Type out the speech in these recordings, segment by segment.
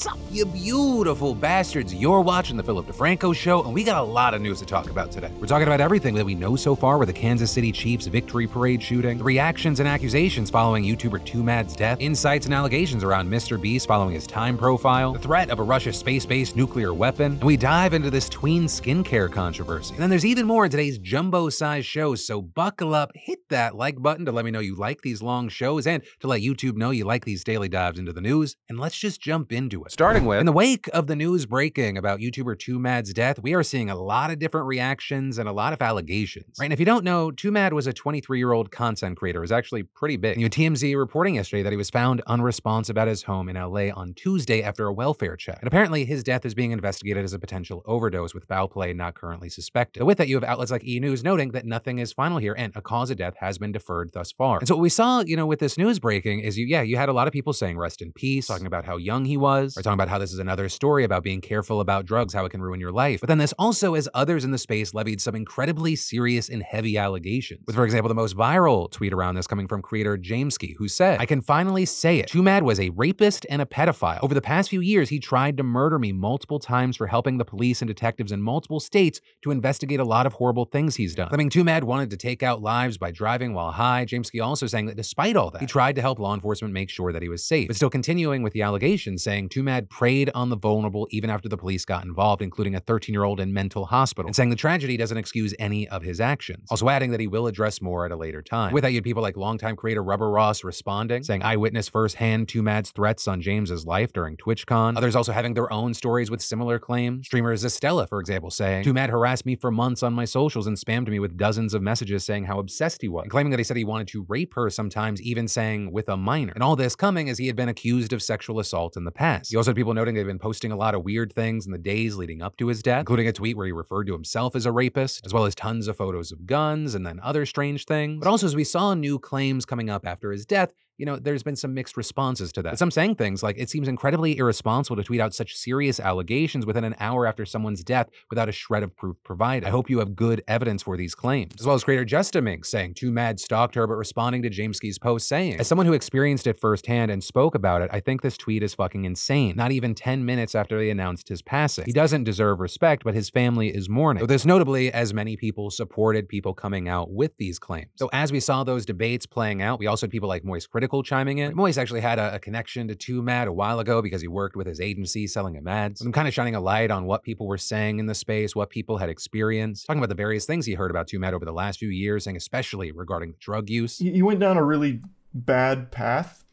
Sup, you beautiful bastards. You're watching the Philip DeFranco show, and we got a lot of news to talk about today. We're talking about everything that we know so far with the Kansas City Chiefs victory parade shooting, the reactions and accusations following YouTuber Twomad's death, insights and allegations around Mr. Beast following his time profile, the threat of a Russia space-based nuclear weapon, and we dive into this tween skincare controversy. And then there's even more in today's jumbo-sized show, so buckle up, hit that like button to let me know you like these long shows and to let YouTube know you like these daily dives into the news, and let's just jump into it. Starting with, in the wake of the news breaking about YouTuber Twomad's death, we are seeing a lot of different reactions and a lot of allegations. Right? And if you don't know, Twomad was a 23-year-old content creator. Was actually pretty big. You know, TMZ reporting yesterday that he was found unresponsive at his home in LA on Tuesday after a welfare check. And apparently his death is being investigated as a potential overdose with foul play not currently suspected. But with that, you have outlets like E! News noting that nothing is final here and a cause of death has been deferred thus far. And so what we saw, you know, with this news breaking is you, yeah, you had a lot of people saying rest in peace, talking about how young he was, or talking about how this is another story about being careful about drugs, how it can ruin your life. But then this also, as others in the space levied some incredibly serious and heavy allegations. With, for example, the most viral tweet around this coming from creator Jameskii, who said, I can finally say it. Twomad was a rapist and a pedophile. Over the past few years, he tried to murder me multiple times for helping the police and detectives in multiple states to investigate a lot of horrible things he's done. Claiming Twomad wanted to take out lives by driving while high, Jameskii also saying that despite all that, he tried to help law enforcement make sure that he was safe. But still continuing with the allegations, saying Twomad preyed on the vulnerable even after the police got involved, including a 13 year old in mental hospital, and saying the tragedy doesn't excuse any of his actions. Also adding that he will address more at a later time. With that, you had people like longtime creator Rubber Ross responding, saying I witnessed firsthand Twomad's threats on James's life during TwitchCon. Others also having their own stories with similar claims. Streamer Zestella, for example, saying Twomad harassed me for months on my socials and spammed me with dozens of messages saying how obsessed he was, and claiming that he said he wanted to rape her sometimes, even saying with a minor. And all this coming as he had been accused of sexual assault in the past. You also had people noting they've been posting a lot of weird things in the days leading up to his death, including a tweet where he referred to himself as a rapist, as well as tons of photos of guns and then other strange things. But also, as we saw new claims coming up after his death, you know, there's been some mixed responses to that. Some saying things like it seems incredibly irresponsible to tweet out such serious allegations within an hour after someone's death without a shred of proof provided. I hope you have good evidence for these claims. As well as creator Justaminx saying Twomad stalked her, but responding to Jameskii's post saying, as someone who experienced it firsthand and spoke about it, I think this tweet is fucking insane. Not even 10 minutes after they announced his passing. He doesn't deserve respect, but his family is mourning. This notably, as many people supported people coming out with these claims. So as we saw those debates playing out, we also had people like Moist Critical chiming in. Moist actually had a, a connection to Twomad a while ago because he worked with his agency selling him ads. I'm kind of shining a light on what people were saying in the space, what people had experienced, talking about the various things he heard about Twomad over the last few years, and especially regarding drug use. He went down a really bad path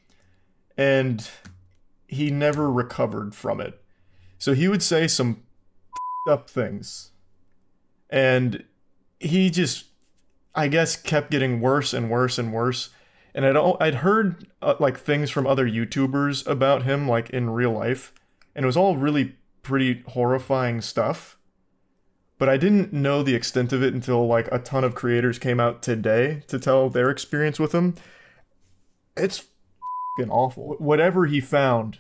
and he never recovered from it. So he would say some up things. And he just, I guess, kept getting worse and worse and worse. And I'd, I'd heard uh, like things from other YouTubers about him, like in real life. And it was all really pretty horrifying stuff. But I didn't know the extent of it until like a ton of creators came out today to tell their experience with him. It's awful. Whatever he found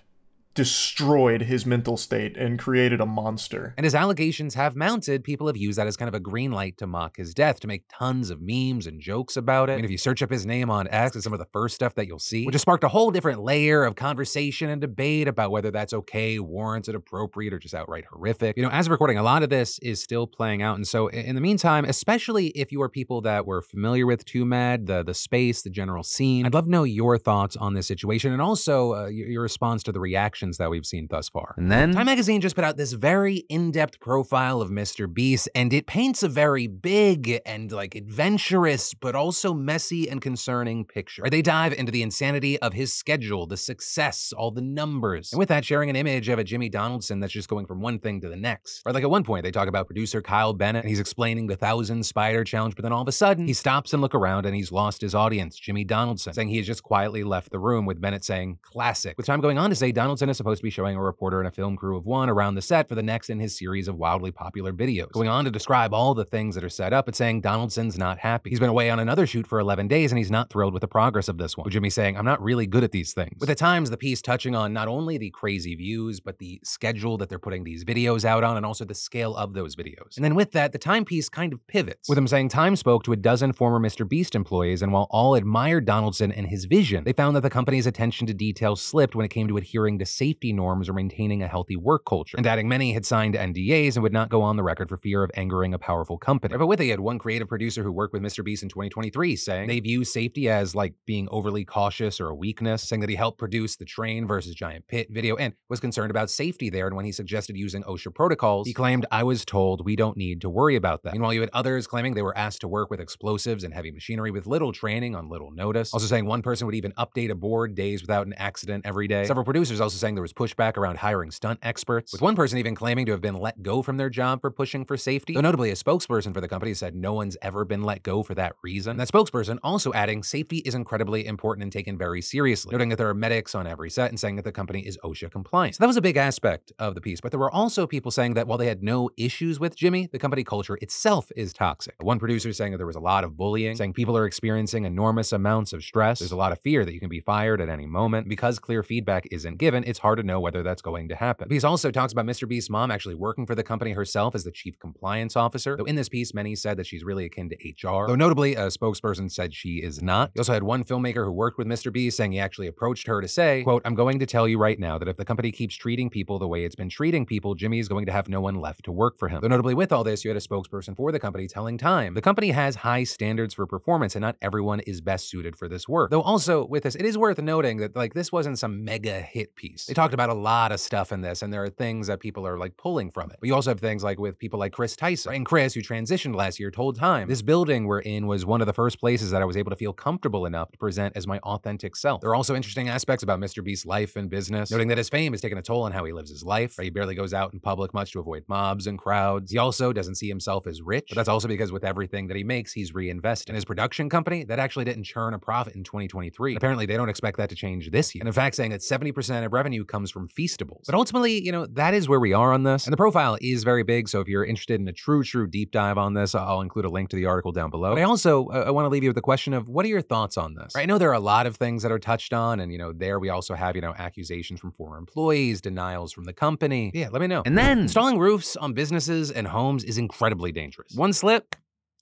destroyed his mental state and created a monster. And as allegations have mounted, people have used that as kind of a green light to mock his death, to make tons of memes and jokes about it. I mean, if you search up his name on X, it's some of the first stuff that you'll see, which has sparked a whole different layer of conversation and debate about whether that's okay, warranted, appropriate, or just outright horrific. You know, as of recording, a lot of this is still playing out. And so in the meantime, especially if you are people that were familiar with Twomad, the, the space, the general scene, I'd love to know your thoughts on this situation and also uh, your response to the reaction that we've seen thus far. And then Time Magazine just put out this very in-depth profile of Mr. Beast, and it paints a very big and like adventurous, but also messy and concerning picture. They dive into the insanity of his schedule, the success, all the numbers, and with that, sharing an image of a Jimmy Donaldson that's just going from one thing to the next. Or like at one point, they talk about producer Kyle Bennett, and he's explaining the thousand spider challenge, but then all of a sudden, he stops and look around, and he's lost his audience, Jimmy Donaldson, saying he has just quietly left the room, with Bennett saying, classic. With time going on to say Donaldson supposed to be showing a reporter and a film crew of one around the set for the next in his series of wildly popular videos. Going on to describe all the things that are set up, but saying Donaldson's not happy. He's been away on another shoot for 11 days and he's not thrilled with the progress of this one. With Jimmy saying, I'm not really good at these things. With at times the piece touching on not only the crazy views, but the schedule that they're putting these videos out on and also the scale of those videos. And then with that, the timepiece kind of pivots, with him saying Time spoke to a dozen former Mr. Beast employees, and while all admired Donaldson and his vision, they found that the company's attention to detail slipped when it came to adhering to safety safety norms or maintaining a healthy work culture. And adding many had signed NDAs and would not go on the record for fear of angering a powerful company. But with it, he had one creative producer who worked with Mr. Beast in 2023 saying they view safety as like being overly cautious or a weakness, saying that he helped produce the train versus giant pit video and was concerned about safety there. And when he suggested using OSHA protocols, he claimed, I was told we don't need to worry about that. Meanwhile, you had others claiming they were asked to work with explosives and heavy machinery with little training on little notice. Also saying one person would even update a board days without an accident every day. Several producers also saying there was pushback around hiring stunt experts, with one person even claiming to have been let go from their job for pushing for safety. Though notably, a spokesperson for the company said no one's ever been let go for that reason. And that spokesperson also adding safety is incredibly important and taken very seriously, noting that there are medics on every set and saying that the company is OSHA compliant. So that was a big aspect of the piece, but there were also people saying that while they had no issues with Jimmy, the company culture itself is toxic. One producer saying that there was a lot of bullying, saying people are experiencing enormous amounts of stress. There's a lot of fear that you can be fired at any moment. Because clear feedback isn't given, it's hard to know whether that's going to happen. The piece also talks about Mr. Beast's mom actually working for the company herself as the chief compliance officer. Though in this piece, many said that she's really akin to HR. Though notably, a spokesperson said she is not. You also had one filmmaker who worked with Mr. Beast saying he actually approached her to say, quote, I'm going to tell you right now that if the company keeps treating people the way it's been treating people, Jimmy is going to have no one left to work for him. Though notably with all this, you had a spokesperson for the company telling Time, the company has high standards for performance and not everyone is best suited for this work. Though also with this, it is worth noting that like this wasn't some mega hit piece. They talked about a lot of stuff in this and there are things that people are like pulling from it. But you also have things like with people like Chris Tyson. And Chris, who transitioned last year, told Time, this building we're in was one of the first places that I was able to feel comfortable enough to present as my authentic self. There are also interesting aspects about Mr. Beast's life and business, noting that his fame has taken a toll on how he lives his life. Right? He barely goes out in public much to avoid mobs and crowds. He also doesn't see himself as rich, but that's also because with everything that he makes, he's reinvested. In his production company, that actually didn't churn a profit in 2023. apparently, they don't expect that to change this year. And in fact, saying that 70% of revenue comes from Feastables. But ultimately, you know, that is where we are on this. And the profile is very big. So if you're interested in a true, true deep dive on this, I'll include a link to the article down below. But I also uh, I want to leave you with the question of what are your thoughts on this? Right? I know there are a lot of things that are touched on, and you know, there we also have, you know, accusations from former employees, denials from the company. Yeah, let me know. And then installing roofs on businesses and homes is incredibly dangerous. One slip,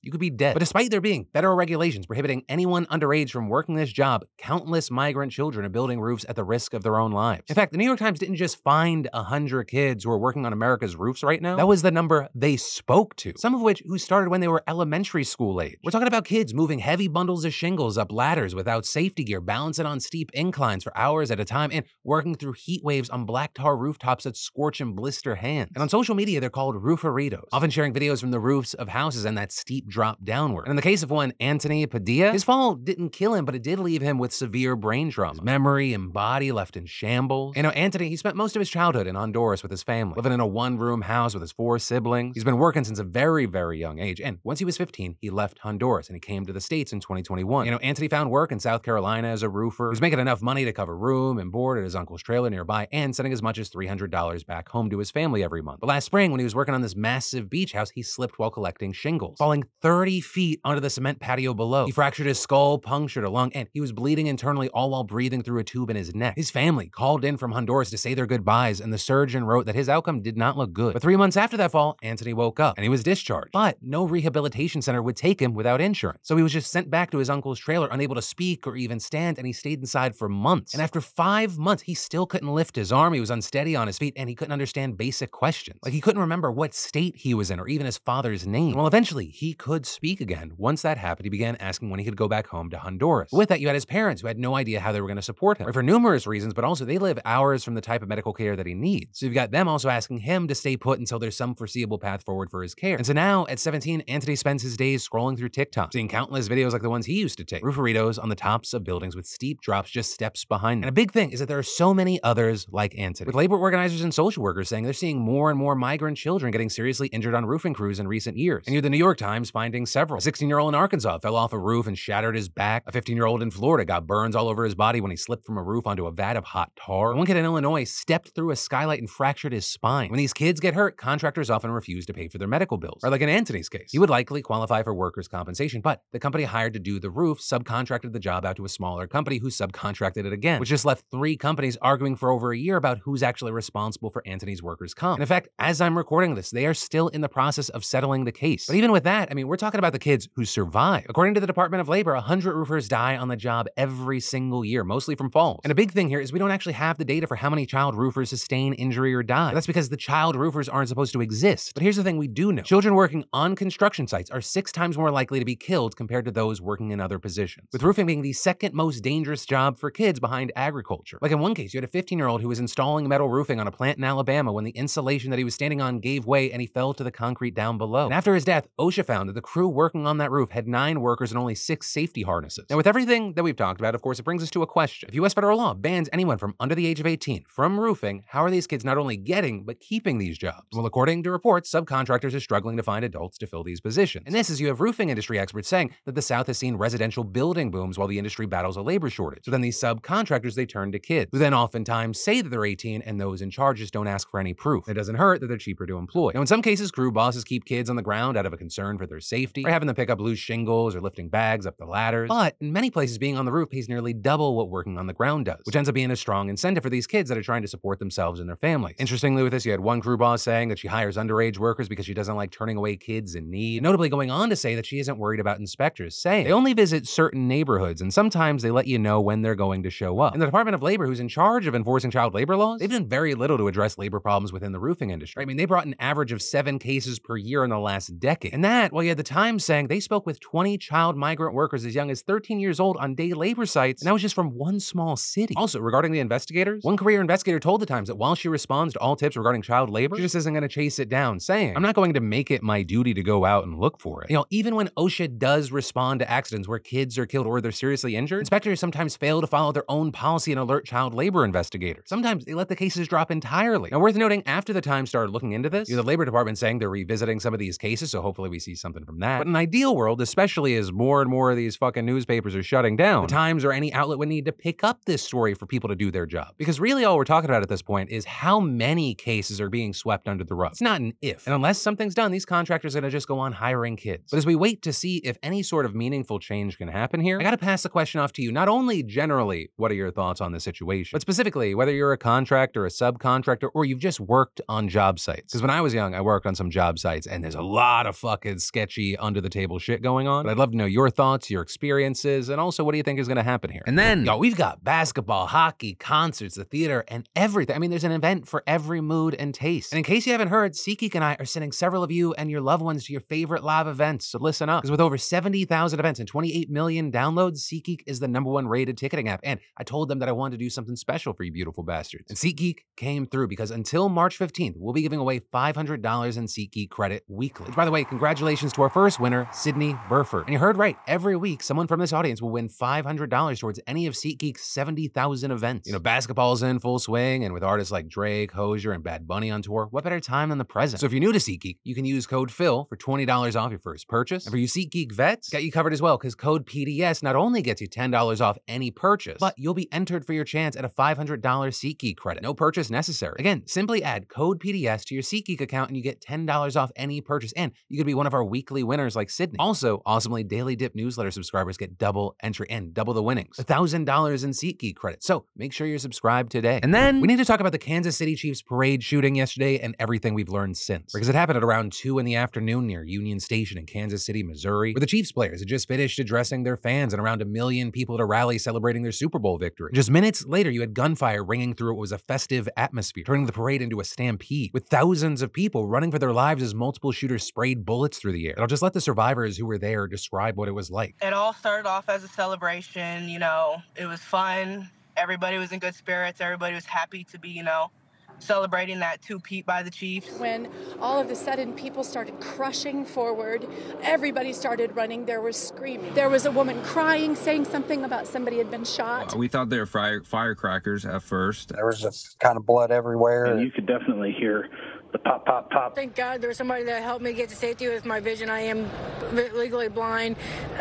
you could be dead. But despite there being federal regulations prohibiting anyone underage from working this job, countless migrant children are building roofs at the risk of their own lives. In fact, the New York Times didn't just find 100 kids who are working on America's roofs right now. That was the number they spoke to, some of which who started when they were elementary school age. We're talking about kids moving heavy bundles of shingles up ladders without safety gear, balancing on steep inclines for hours at a time, and working through heat waves on black tar rooftops that scorch and blister hands. And on social media, they're called rooferitos, often sharing videos from the roofs of houses and that steep drop downward. And in the case of one Anthony Padilla, his fall didn't kill him, but it did leave him with severe brain trauma. His memory and body left in shambles. You know, Anthony, he spent most of his childhood in Honduras with his family, living in a one room house with his four siblings. He's been working since a very, very young age. And once he was 15, he left Honduras and he came to the States in 2021. You know, Anthony found work in South Carolina as a roofer. He was making enough money to cover room and board at his uncle's trailer nearby and sending as much as $300 back home to his family every month. But last spring, when he was working on this massive beach house, he slipped while collecting shingles, falling 30 feet under the cement patio below. He fractured his skull, punctured a lung, and he was bleeding internally all while breathing through a tube in his neck. His family called in from Honduras to say their goodbyes, and the surgeon wrote that his outcome did not look good. But three months after that fall, Anthony woke up and he was discharged. But no rehabilitation center would take him without insurance. So he was just sent back to his uncle's trailer, unable to speak or even stand, and he stayed inside for months. And after five months, he still couldn't lift his arm, he was unsteady on his feet, and he couldn't understand basic questions. Like he couldn't remember what state he was in or even his father's name. Well, eventually, he could speak again. Once that happened, he began asking when he could go back home to Honduras. With that, you had his parents who had no idea how they were going to support him, for numerous reasons, but also they live hours from the type of medical care that he needs. So you've got them also asking him to stay put until there's some foreseeable path forward for his care. And so now, at 17, Anthony spends his days scrolling through TikTok, seeing countless videos like the ones he used to take. Rooferitos on the tops of buildings with steep drops just steps behind them. And a big thing is that there are so many others like Anthony, with labor organizers and social workers saying they're seeing more and more migrant children getting seriously injured on roofing crews in recent years. And you the New York Times finding several. A 16 year old in Arkansas fell off a roof and shattered his back. A 15 year old in Florida got burns all over his body when he slipped from a roof onto a vat of hot tar. And one kid in Illinois stepped through a skylight and fractured his spine. When these kids get hurt, contractors often refuse to pay for their medical bills. Or like in Anthony's case, he would likely qualify for workers' compensation, but the company hired to do the roof subcontracted the job out to a smaller company who subcontracted it again, which just left three companies arguing for over a year about who's actually responsible for Anthony's workers' comp. And in fact, as I'm recording this, they are still in the process of settling the case. But even with that, I mean, mean, we're talking about the kids who survive. According to the Department of Labor, 100 roofers die on the job every single year, mostly from falls. And a big thing here is we don't actually have the data for how many child roofers sustain injury or die. That's because the child roofers aren't supposed to exist. But here's the thing we do know. Children working on construction sites are six times more likely to be killed compared to those working in other positions. With roofing being the second most dangerous job for kids behind agriculture. Like in one case, you had a 15 year old who was installing metal roofing on a plant in Alabama when the insulation that he was standing on gave way and he fell to the concrete down below. And after his death, OSHA found that the crew working on that roof had nine workers and only six safety harnesses. Now, with everything that we've talked about, of course, it brings us to a question. If U.S. federal law bans anyone from under the age of 18 from roofing, how are these kids not only getting, but keeping these jobs? Well, according to reports, subcontractors are struggling to find adults to fill these positions. And this is you have roofing industry experts saying that the South has seen residential building booms while the industry battles a labor shortage. So then these subcontractors, they turn to kids, who then oftentimes say that they're 18 and those in charge just don't ask for any proof. It doesn't hurt that they're cheaper to employ. Now, in some cases, crew bosses keep kids on the ground out of a concern for their safety, or having them pick up loose shingles or lifting bags up the ladders. But in many places, being on the roof pays nearly double what working on the ground does, which ends up being a strong incentive for these kids that are trying to support themselves and their families. Interestingly, with this, you had one crew boss saying that she hires underage workers because she doesn't like turning away kids in need, notably going on to say that she isn't worried about inspectors, saying they only visit certain neighborhoods and sometimes they let you know when they're going to show up. And the Department of Labor, who's in charge of enforcing child labor laws, they've done very little to address labor problems within the roofing industry. I mean, they brought an average of seven cases per year in the last decade. And that, well, you had the Times saying they spoke with 20 child migrant workers as young as 13 years old on day labor sites, and that was just from one small city. Also, regarding the investigators, one career investigator told the Times that while she responds to all tips regarding child labor, she just isn't going to chase it down, saying, I'm not going to make it my duty to go out and look for it. You know, even when OSHA does respond to accidents where kids are killed or they're seriously injured, inspectors sometimes fail to follow their own policy and alert child labor investigators. Sometimes they let the cases drop entirely. Now, worth noting, after the Times started looking into this, you know, the Labor Department saying they're revisiting some of these cases, so hopefully we see something from that. But in an ideal world, especially as more and more of these fucking newspapers are shutting down, the Times or any outlet would need to pick up this story for people to do their job. Because really all we're talking about at this point is how many cases are being swept under the rug. It's not an if. And unless something's done, these contractors are going to just go on hiring kids. But as we wait to see if any sort of meaningful change can happen here, I got to pass the question off to you. Not only generally, what are your thoughts on the situation, but specifically, whether you're a contractor, a subcontractor, or you've just worked on job sites. Because when I was young, I worked on some job sites, and there's a lot of fucking sketchy under the table shit going on. But I'd love to know your thoughts, your experiences, and also what do you think is going to happen here? And then, yo, we've got basketball, hockey, concerts, the theater, and everything. I mean, there's an event for every mood and taste. And in case you haven't heard, SeatGeek and I are sending several of you and your loved ones to your favorite live events. So listen up. Because with over 70,000 events and 28 million downloads, SeatGeek is the number one rated ticketing app. And I told them that I wanted to do something special for you beautiful bastards. And SeatGeek came through because until March 15th, we'll be giving away $500 in SeatGeek credit weekly. Which, by the way, congratulations to our first winner, Sydney Burford. And you heard right, every week, someone from this audience will win $500 towards any of SeatGeek's 70,000 events. You know, basketball's in full swing, and with artists like Drake, Hozier, and Bad Bunny on tour, what better time than the present? So if you're new to SeatGeek, you can use code PHIL for $20 off your first purchase. And for you SeatGeek vets, got you covered as well, because code PDS not only gets you $10 off any purchase, but you'll be entered for your chance at a $500 SeatGeek credit. No purchase necessary. Again, simply add code PDS to your SeatGeek account and you get $10 off any purchase. And you could be one of our weekly winners like Sydney. Also, awesomely, Daily Dip newsletter subscribers get double entry and double the winnings. $1,000 in SeatGeek credit. So make sure you're subscribed today. And then we need to talk about the Kansas City Chiefs parade shooting yesterday and everything we've learned since. Because it happened at around 2 in the afternoon near Union Station in Kansas City, Missouri, where the Chiefs players had just finished addressing their fans and around a million people at a rally celebrating their Super Bowl victory. Just minutes later, you had gunfire ringing through what was a festive atmosphere, turning the parade into a stampede, with thousands of people running for their lives as multiple shooters sprayed bullets through the air. And I'll just let the survivors who were there describe what it was like. It all started off as a celebration, you know, it was fun. Everybody was in good spirits. Everybody was happy to be, you know, celebrating that two-peat by the Chiefs. When all of a sudden people started crushing forward, everybody started running, there was screaming. There was a woman crying, saying something about somebody had been shot. Uh, we thought they were fire, firecrackers at first. There was just kind of blood everywhere. And you could definitely hear the pop, pop, pop. Thank God there was somebody that helped me get to safety with my vision. I am legally blind,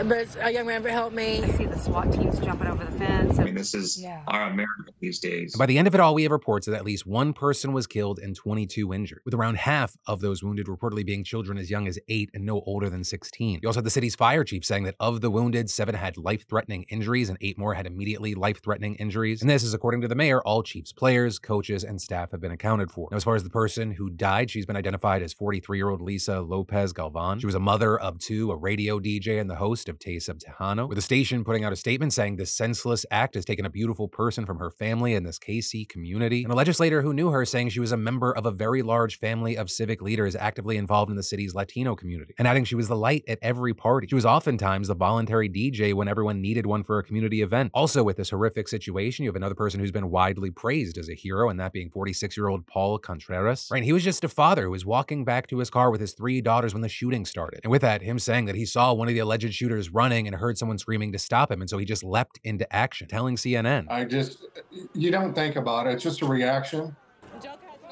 but a young man helped me. I see the SWAT teams jumping over the fence. I mean, this is yeah. our America these days. By the end of it all, we have reports that at least one person was killed and 22 injured, with around half of those wounded reportedly being children as young as 8 and no older than 16. You also had the city's fire chief saying that of the wounded, 7 had life-threatening injuries and 8 more had immediately life-threatening injuries. And this is according to the mayor, all Chiefs players, coaches, and staff have been accounted for. Now, as far as the person who died, she's been identified as 43-year-old Lisa Lopez Galvan. She was a mother of two, a radio DJ and the host of Taste of Tejano, with the station putting out a statement saying this senseless act has taken a beautiful person from her family and this KC community. And a legislator who knew her saying she was a member of a very large family of civic leaders actively involved in the city's Latino community, and adding she was the light at every party. She was oftentimes the voluntary DJ when everyone needed one for a community event. Also, with this horrific situation, you have another person who's been widely praised as a hero, and that being 46 year old Paul Contreras. Right? He was just a father who was walking back to his car with his three daughters when the shooting started. And with that, him saying that he saw one of the alleged shooters running and heard someone screaming to stop him, and so he just leapt into action, telling CNN. I just, you don't think about it. It's just a reaction.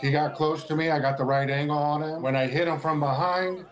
He got close to me. I got the right angle on him. When I hit him from behind,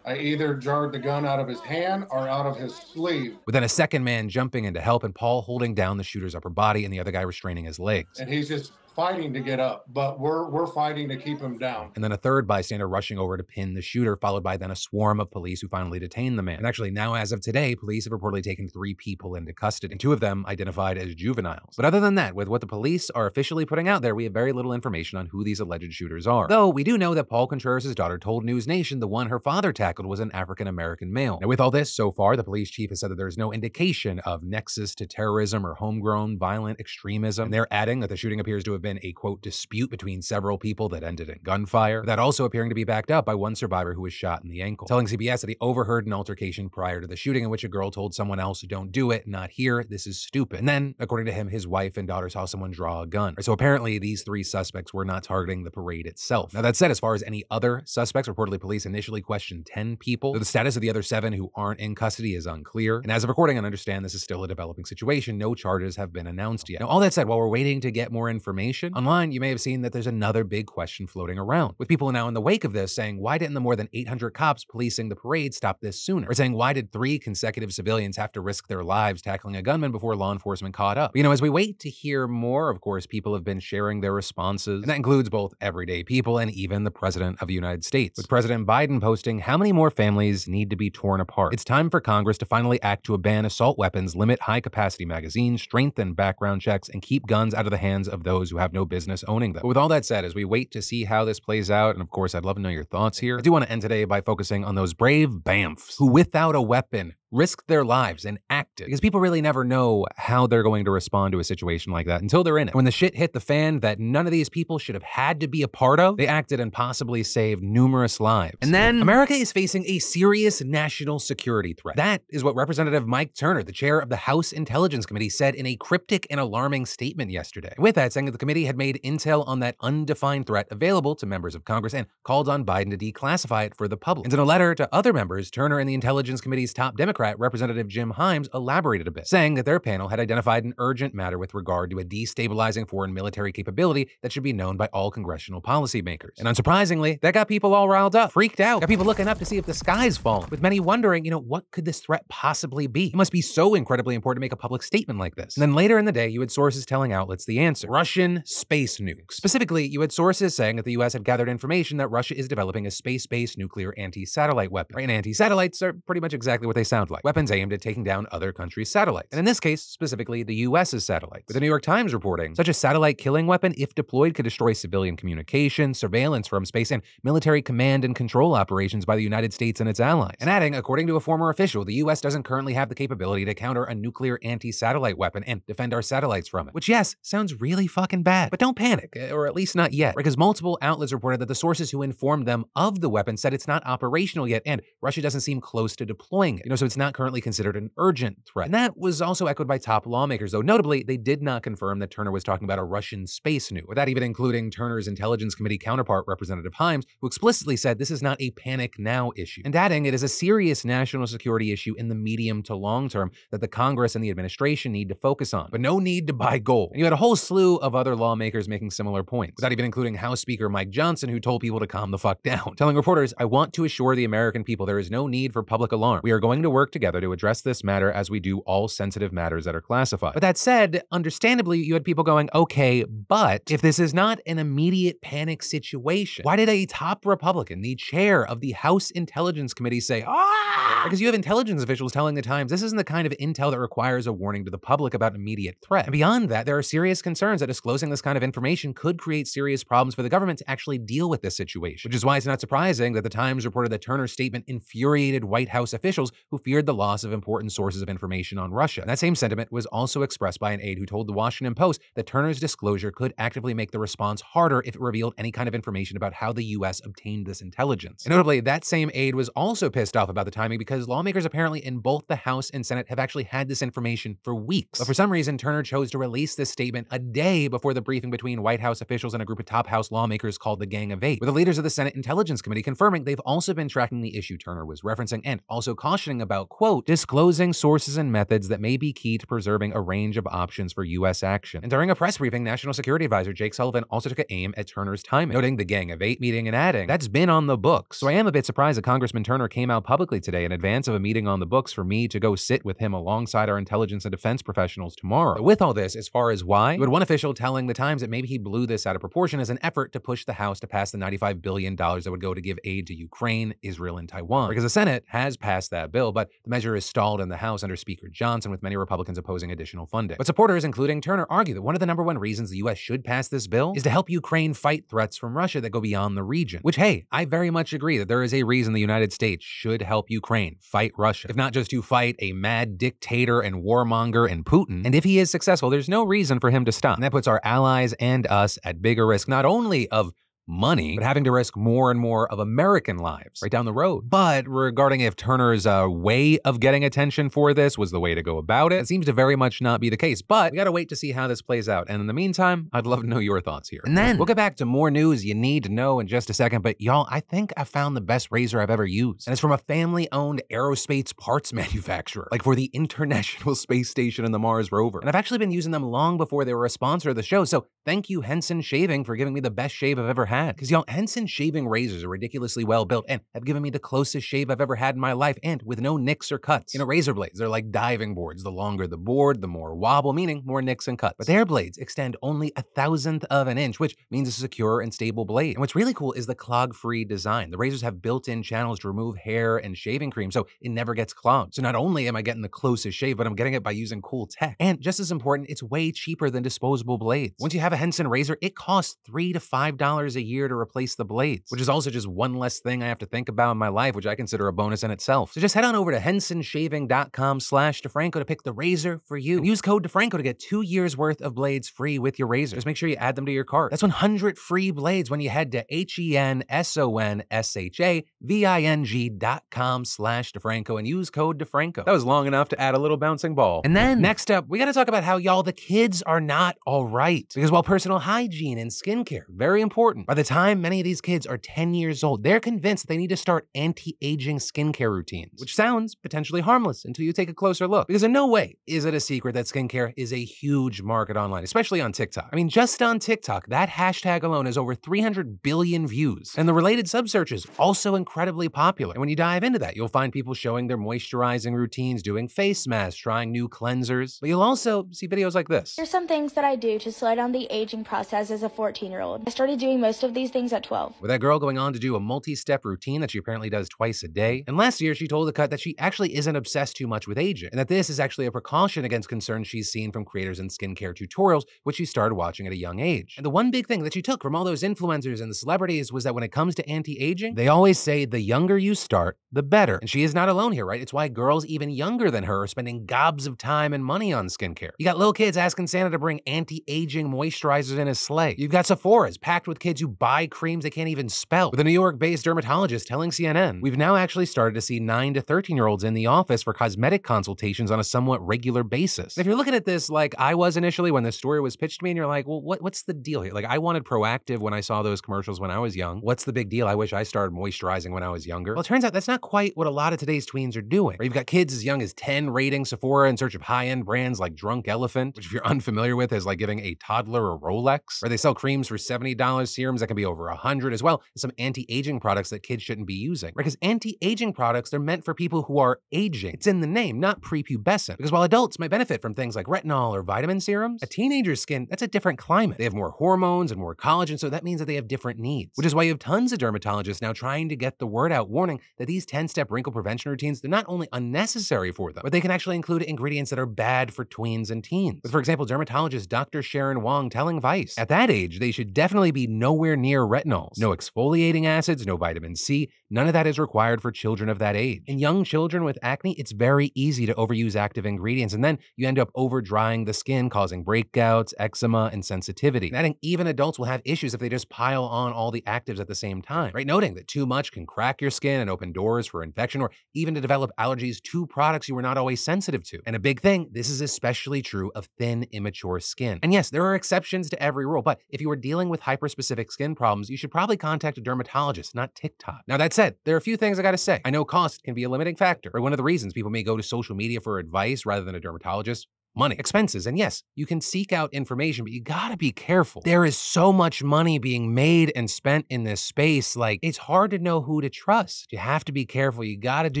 I either jarred the gun out of his hand or out of his sleeve. With then a second man jumping in to help and Paul holding down the shooter's upper body and the other guy restraining his legs. And he's just fighting to get up, but we're we're fighting to keep him down. And then a third bystander rushing over to pin the shooter, followed by then a swarm of police who finally detain the man. And actually, now as of today, police have reportedly taken three people into custody, and two of them identified as juveniles. But other than that, with what the police are officially putting out there, we have very little information on who these alleged shooters are. Though we do know that Paul Contreras' daughter told News Nation the one her father tackled was an African American male. Now, with all this, so far, the police chief has said that there's no indication of nexus to terrorism or homegrown violent extremism. And they're adding that the shooting appears to have been a quote dispute between several people that ended in gunfire. That also appearing to be backed up by one survivor who was shot in the ankle, telling CBS that he overheard an altercation prior to the shooting in which a girl told someone else, "Don't do it, not here. This is stupid." And then, according to him, his wife and daughter saw someone draw a gun. So apparently, these three suspects were not targeting the parade itself. Now that said, as far as any other suspects, reportedly police initially questioned 10 people. Though the status of the other seven who aren't in custody is unclear. And as of recording, I understand this is still a developing situation. No charges have been announced yet. Now, all that said, while we're waiting to get more information online, you may have seen that there's another big question floating around, with people now in the wake of this saying, why didn't the more than 800 cops policing the parade stop this sooner? Or saying, why did three consecutive civilians have to risk their lives tackling a gunman before law enforcement caught up? But, you know, as we wait to hear more, of course, people have been sharing their responses, and that includes both everyday people and even the President of the United States, with President Biden posting, how many more families need to be torn apart? It's time for Congress to finally act to ban assault weapons, limit high capacity magazines, strengthen background checks, and keep guns out of the hands of those who have no business owning them. But with all that said, as we wait to see how this plays out, and of course, I'd love to know your thoughts here, I do want to end today by focusing on those brave BAMFs who, without a weapon, risked their lives and acted because people really never know how they're going to respond to a situation like that until they're in it. When the shit hit the fan that none of these people should have had to be a part of, they acted and possibly saved numerous lives. And then America is facing a serious national security threat. That is what Representative Mike Turner, the chair of the House Intelligence Committee, said in a cryptic and alarming statement yesterday. With that, saying that the committee had made intel on that undefined threat available to members of Congress and called on Biden to declassify it for the public. And in a letter to other members, Turner and the Intelligence Committee's top Democrat Democrat Representative Jim Himes elaborated a bit, saying that their panel had identified an urgent matter with regard to a destabilizing foreign military capability that should be known by all congressional policymakers. And unsurprisingly, that got people all riled up, freaked out, got people looking up to see if the sky's falling, with many wondering, you know, what could this threat possibly be? It must be so incredibly important to make a public statement like this. And then later in the day, you had sources telling outlets the answer Russian space nukes. Specifically, you had sources saying that the US had gathered information that Russia is developing a space based nuclear anti satellite weapon. Right? And anti satellites are pretty much exactly what they sound like weapons aimed at taking down other countries' satellites. And in this case, specifically the US's satellites. With the New York Times reporting, such a satellite killing weapon, if deployed, could destroy civilian communication, surveillance from space, and military command and control operations by the United States and its allies. And adding, according to a former official, the US doesn't currently have the capability to counter a nuclear anti satellite weapon and defend our satellites from it. Which, yes, sounds really fucking bad. But don't panic, eh, or at least not yet, because multiple outlets reported that the sources who informed them of the weapon said it's not operational yet, and Russia doesn't seem close to deploying it. You know, so it's not currently considered an urgent threat. And that was also echoed by top lawmakers, though notably, they did not confirm that Turner was talking about a Russian space nuke, without even including Turner's Intelligence Committee counterpart, Representative Himes, who explicitly said this is not a panic now issue, and adding it is a serious national security issue in the medium to long term that the Congress and the administration need to focus on, but no need to buy gold. And you had a whole slew of other lawmakers making similar points, without even including House Speaker Mike Johnson, who told people to calm the fuck down, telling reporters, I want to assure the American people there is no need for public alarm. We are going to work together to address this matter as we do all sensitive matters that are classified. But that said, understandably, you had people going, okay, but if this is not an immediate panic situation, why did a top Republican, the chair of the House Intelligence Committee, say, ah? Because you have intelligence officials telling the Times this isn't the kind of intel that requires a warning to the public about immediate threat. And beyond that, there are serious concerns that disclosing this kind of information could create serious problems for the government to actually deal with this situation, which is why it's not surprising that the Times reported that Turner's statement infuriated White House officials who feared the loss of important sources of information on Russia. That same sentiment was also expressed by an aide who told the Washington Post that Turner's disclosure could actively make the response harder if it revealed any kind of information about how the U.S. obtained this intelligence. And notably, that same aide was also pissed off about the timing because lawmakers apparently in both the House and Senate have actually had this information for weeks. But for some reason, Turner chose to release this statement a day before the briefing between White House officials and a group of top House lawmakers called the Gang of Eight, with the leaders of the Senate Intelligence Committee confirming they've also been tracking the issue Turner was referencing and also cautioning about, quote, disclosing sources and methods that may be key to preserving a range of options for U.S. action. And during a press briefing, National Security Advisor Jake Sullivan also took aim at Turner's timing, noting the Gang of Eight meeting and adding, that's been on the books. So I am a bit surprised that Congressman Turner came out publicly today in advance of a meeting on the books for me to go sit with him alongside our intelligence and defense professionals tomorrow. But with all this, as far as why, had one official telling the Times that maybe he blew this out of proportion as an effort to push the House to pass the $95 billion that would go to give aid to Ukraine, Israel, and Taiwan. Because the Senate has passed that bill, but the measure is stalled in the House under Speaker Johnson, with many Republicans opposing additional funding. But supporters, including Turner, argue that one of the number one reasons the U.S. should pass this bill is to help Ukraine fight threats from Russia that go beyond the region. Which, hey, I very much agree that there is a reason the United States should help Ukraine fight Russia. If not just to fight a mad dictator and warmonger and Putin, and if he is successful, there's no reason for him to stop. And that puts our allies and us at bigger risk, not only of money, but having to risk more and more of American lives right down the road. But regarding if Turner's uh, way of getting attention for this was the way to go about it, it seems to very much not be the case. But we gotta wait to see how this plays out. And in the meantime, I'd love to know your thoughts here. And then we'll get back to more news you need to know in just a second. But y'all, I think I found the best razor I've ever used. And it's from a family owned aerospace parts manufacturer, like for the International Space Station and the Mars rover. And I've actually been using them long before they were a sponsor of the show. So thank you, Henson Shaving, for giving me the best shave I've ever had. Because y'all, Henson shaving razors are ridiculously well built and have given me the closest shave I've ever had in my life and with no nicks or cuts. You know, razor blades, they're like diving boards. The longer the board, the more wobble, meaning more nicks and cuts. But their blades extend only a thousandth of an inch, which means a secure and stable blade. And what's really cool is the clog-free design. The razors have built-in channels to remove hair and shaving cream, so it never gets clogged. So not only am I getting the closest shave, but I'm getting it by using cool tech. And just as important, it's way cheaper than disposable blades. Once you have a Henson razor, it costs three to five dollars a year to replace the blades, which is also just one less thing I have to think about in my life, which I consider a bonus in itself. So just head on over to hensonshaving.com slash DeFranco to pick the razor for you. And use code DeFranco to get two years worth of blades free with your razor. Just make sure you add them to your cart. That's 100 free blades when you head to H-E-N-S-O-N-S-H-A-V-I-N-G dot com slash DeFranco and use code DeFranco. That was long enough to add a little bouncing ball. And then next up, we got to talk about how y'all, the kids are not all right. Because while personal hygiene and skincare, very important, by the time many of these kids are 10 years old, they're convinced they need to start anti-aging skincare routines, which sounds potentially harmless until you take a closer look. Because in no way is it a secret that skincare is a huge market online, especially on TikTok. I mean, just on TikTok, that hashtag alone has over 300 billion views. And the related sub searches also incredibly popular. And when you dive into that, you'll find people showing their moisturizing routines, doing face masks, trying new cleansers. But you'll also see videos like this. Here's some things that I do to slow down the aging process as a 14 year old. I started doing most of these things at 12. With that girl going on to do a multi step routine that she apparently does twice a day. And last year, she told the cut that she actually isn't obsessed too much with aging, and that this is actually a precaution against concerns she's seen from creators in skincare tutorials, which she started watching at a young age. And the one big thing that she took from all those influencers and the celebrities was that when it comes to anti aging, they always say the younger you start, the better. And she is not alone here, right? It's why girls even younger than her are spending gobs of time and money on skincare. You got little kids asking Santa to bring anti aging moisturizers in his sleigh. You've got Sephora's packed with kids who buy creams they can't even spell. With a New York based dermatologist telling CNN, we've now actually started to see 9 to 13 year olds in the office for cosmetic consultations on a somewhat regular basis. If you're looking at this like I was initially when this story was pitched to me, and you're like, well, what, what's the deal here? Like, I wanted Proactiv when I saw those commercials when I was young. What's the big deal? I wish I started moisturizing when I was younger. Well, it turns out that's not quite what a lot of today's tweens are doing. Right? You've got kids as young as 10 raiding Sephora in search of high-end brands like Drunk Elephant, which if you're unfamiliar with is like giving a toddler a Rolex. Or they sell creams for $70, serums that can be over 100 as well, some anti-aging products that kids shouldn't be using. Right? Because anti-aging products, they're meant for people who are aging. It's in the name, not prepubescent. Because while adults might benefit from things like retinol or vitamin serums, a teenager's skin, that's a different climate. They have more hormones and more collagen, so that means that they have different needs. Which is why you have tons of dermatologists now trying to get the word out, warning that these 10-step wrinkle prevention routines, they're not only unnecessary for them, but they can actually include ingredients that are bad for tweens and teens. For example, dermatologist Dr. Sharon Wong telling Vice, at that age, they should definitely be nowhere near retinols. No exfoliating acids, no vitamin C, none of that is required for children of that age. In young children with acne, it's very easy to overuse active ingredients, and then you end up over drying the skin, causing breakouts, eczema, and sensitivity. And even adults will have issues if they just pile on all the actives at the same time, right? Noting that too much can crack your skin and open doors for infection or even to develop allergies to products you were not always sensitive to. And a big thing, this is especially true of thin, immature skin. And yes, there are exceptions to every rule, but if you are dealing with hyperspecific skin problems, you should probably contact a dermatologist, not TikTok. Now, that said, there are a few things I gotta say. I know cost can be a limiting factor, or one of the reasons people may go to social media for advice rather than a dermatologist money, expenses. And yes, you can seek out information, but you gotta be careful. There is so much money being made and spent in this space. Like, it's hard to know who to trust. You have to be careful. You gotta do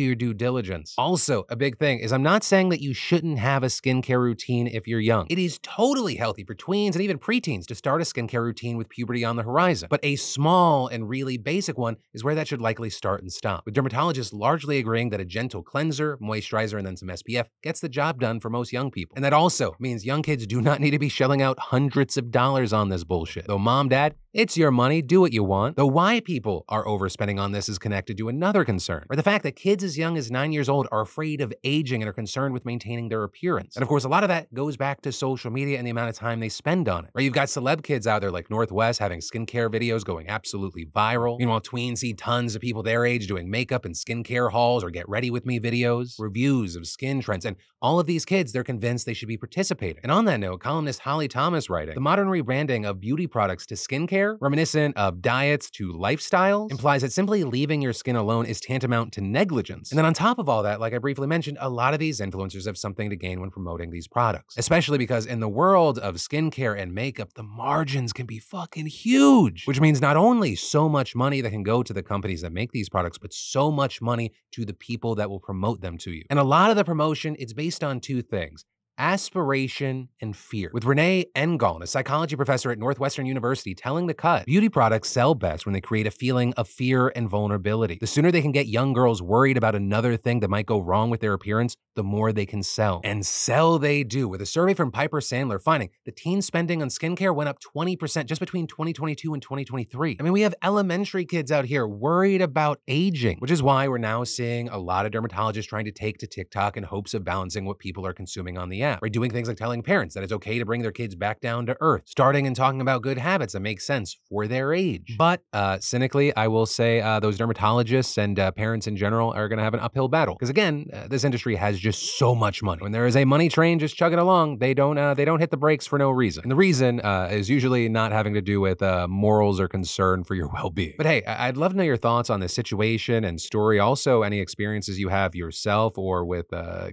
your due diligence. Also, a big thing is I'm not saying that you shouldn't have a skincare routine if you're young. It is totally healthy for tweens and even preteens to start a skincare routine with puberty on the horizon. But a small and really basic one is where that should likely start and stop. With dermatologists largely agreeing that a gentle cleanser, moisturizer, and then some SPF gets the job done for most young people. And that also means young kids do not need to be shelling out hundreds of dollars on this bullshit. Though mom, dad, it's your money, do what you want. Though why people are overspending on this is connected to another concern, or the fact that kids as young as nine years old are afraid of aging and are concerned with maintaining their appearance. And of course, a lot of that goes back to social media and the amount of time they spend on it. Right? You've got celeb kids out there like North West having skincare videos going absolutely viral. Meanwhile, tweens see tons of people their age doing makeup and skincare hauls or get ready with me videos, reviews of skin trends, and all of these kids, they're convinced they should be participating. And on that note, columnist Holly Thomas writing, the modern rebranding of beauty products to skincare reminiscent of diets to lifestyles, implies that simply leaving your skin alone is tantamount to negligence. And then on top of all that, like I briefly mentioned, a lot of these influencers have something to gain when promoting these products, especially because in the world of skincare and makeup, the margins can be fucking huge, which means not only so much money that can go to the companies that make these products, but so much money to the people that will promote them to you. And a lot of the promotion, it's based on two things aspiration and fear. With Renee Engeln, a psychology professor at Northwestern University, telling The Cut, beauty products sell best when they create a feeling of fear and vulnerability. The sooner they can get young girls worried about another thing that might go wrong with their appearance, the more they can sell. And sell they do, with a survey from Piper Sandler finding the teen spending on skincare went up 20% just between 2022 and 2023. I mean, we have elementary kids out here worried about aging, which is why we're now seeing a lot of dermatologists trying to take to TikTok in hopes of balancing what people are consuming on the app. Right? Doing things like telling parents that it's okay to bring their kids back down to earth, starting and talking about good habits that make sense for their age. But uh, cynically, I will say uh, those dermatologists and uh, parents in general are going to have an uphill battle because again, uh, this industry has just so much money. When there is a money train just chugging along, they don't uh, they don't hit the brakes for no reason. And the reason uh, is usually not having to do with uh, morals or concern for your well-being. But hey, I- I'd love to know your thoughts on this situation and story. Also, any experiences you have yourself or with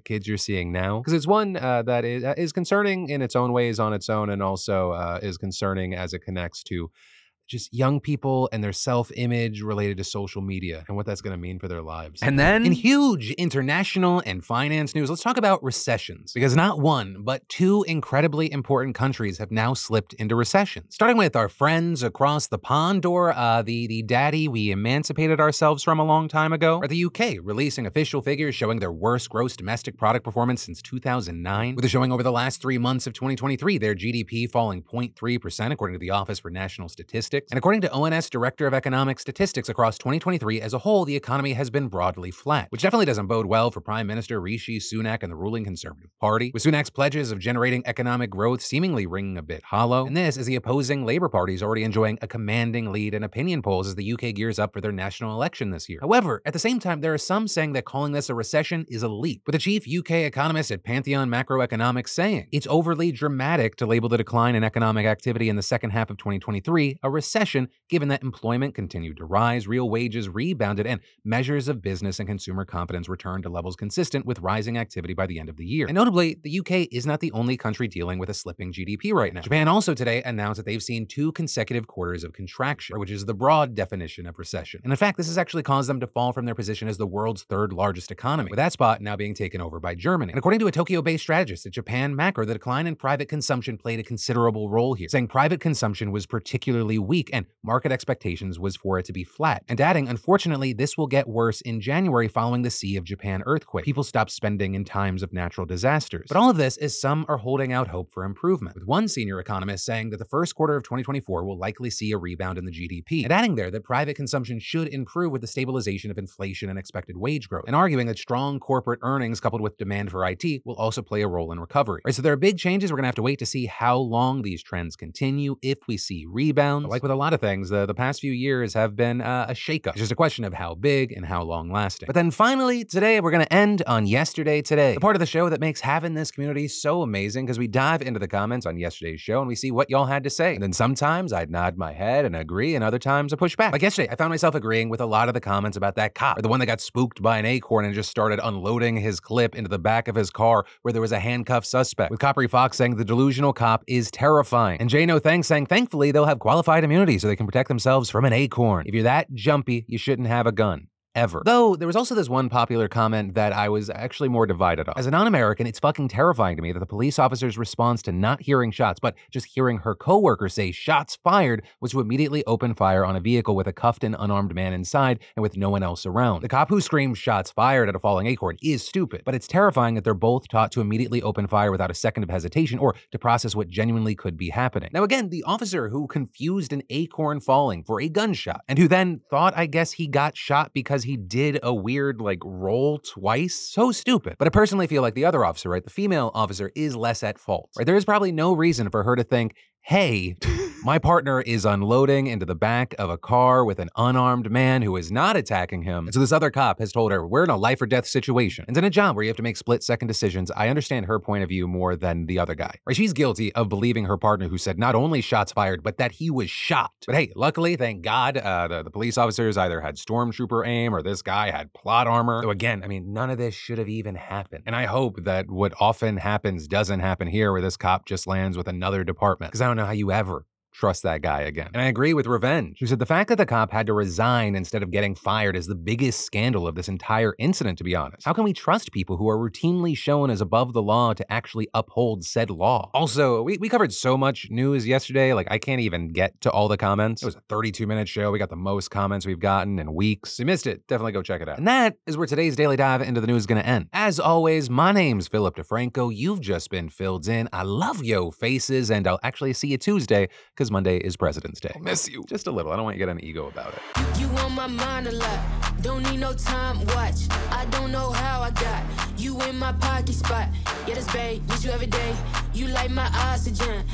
kids you're seeing now, because it's one that is, is concerning in its own ways on its own, and also uh, is concerning as it connects to just young people and their self image related to social media and what that's going to mean for their lives. And then, in huge international and finance news, let's talk about recessions. Because not one, but two incredibly important countries have now slipped into recession. Starting with our friends across the pond, or uh, the, the daddy we emancipated ourselves from a long time ago, or the UK releasing official figures showing their worst gross domestic product performance since 2009, with a showing over the last three months of 2023, their GDP falling 0.3%, according to the Office for National Statistics. And according to ONS Director of Economic Statistics across 2023 as a whole, the economy has been broadly flat, which definitely doesn't bode well for Prime Minister Rishi Sunak and the ruling Conservative Party, with Sunak's pledges of generating economic growth seemingly ringing a bit hollow. And this is the opposing Labour Party is already enjoying a commanding lead in opinion polls as the UK gears up for their national election this year. However, at the same time, there are some saying that calling this a recession is a leap, with the chief UK economist at Pantheon Macroeconomics saying it's overly dramatic to label the decline in economic activity in the second half of 2023 a recession recession given that employment continued to rise, real wages rebounded, and measures of business and consumer confidence returned to levels consistent with rising activity by the end of the year. And notably, the UK is not the only country dealing with a slipping GDP right now. Japan also today announced that they've seen two consecutive quarters of contraction, which is the broad definition of recession. And in fact, this has actually caused them to fall from their position as the world's third largest economy, with that spot now being taken over by Germany. And according to a Tokyo based strategist at Japan Macro, the decline in private consumption played a considerable role here, saying private consumption was particularly weak and market expectations was for it to be flat. And adding, unfortunately, this will get worse in January following the Sea of Japan earthquake. People stop spending in times of natural disasters. But all of this is some are holding out hope for improvement, with one senior economist saying that the first quarter of 2024 will likely see a rebound in the GDP, and adding there that private consumption should improve with the stabilization of inflation and expected wage growth, and arguing that strong corporate earnings coupled with demand for IT will also play a role in recovery. Right, so there are big changes. We're going to have to wait to see how long these trends continue, if we see rebounds. Like with a lot of things, the, the past few years have been uh, a shakeup. It's just a question of how big and how long lasting. But then finally, today, we're going to end on yesterday today, the part of the show that makes having this community so amazing because we dive into the comments on yesterday's show and we see what y'all had to say. And then sometimes I'd nod my head and agree, and other times I push back. Like yesterday, I found myself agreeing with a lot of the comments about that cop, or the one that got spooked by an acorn and just started unloading his clip into the back of his car where there was a handcuffed suspect. With Coppery Fox saying the delusional cop is terrifying. And Jay No Thanks saying thankfully they'll have qualified so they can protect themselves from an acorn. If you're that jumpy, you shouldn't have a gun ever. Though there was also this one popular comment that I was actually more divided on. As a non-American, it's fucking terrifying to me that the police officer's response to not hearing shots, but just hearing her coworker say shots fired was to immediately open fire on a vehicle with a cuffed and unarmed man inside and with no one else around. The cop who screams shots fired at a falling acorn is stupid, but it's terrifying that they're both taught to immediately open fire without a second of hesitation or to process what genuinely could be happening. Now again, the officer who confused an acorn falling for a gunshot and who then thought I guess he got shot because he did a weird like roll twice. So stupid. But I personally feel like the other officer, right? The female officer is less at fault. Right? There is probably no reason for her to think, hey, my partner is unloading into the back of a car with an unarmed man who is not attacking him. And so this other cop has told her, we're in a life or death situation. And in a job where you have to make split second decisions, I understand her point of view more than the other guy. Right? She's guilty of believing her partner who said not only shots fired, but that he was shot. But hey, luckily, thank God, uh, the, the police officers either had stormtrooper aim or this guy had plot armor. So again, I mean, none of this should have even happened. And I hope that what often happens doesn't happen here where this cop just lands with another department. Because don't know how you ever trust that guy again. And I agree with Revenge, who said the fact that the cop had to resign instead of getting fired is the biggest scandal of this entire incident, to be honest. How can we trust people who are routinely shown as above the law to actually uphold said law? Also, we, we covered so much news yesterday, like I can't even get to all the comments. It was a 32 minute show. We got the most comments we've gotten in weeks. If you missed it, definitely go check it out. And that is where today's daily dive into the news is going to end. As always, my name's Philip DeFranco. You've just been filled in. I love yo faces, and I'll actually see you Tuesday because Monday is President's Day. I'll miss you. Just a little. I don't want you to get an ego about it. You on my mind a lot. Don't need no time watch. I don't know how I got you in my pocket spot. Yeah, that's babe. Need you every day. You like my oxygen.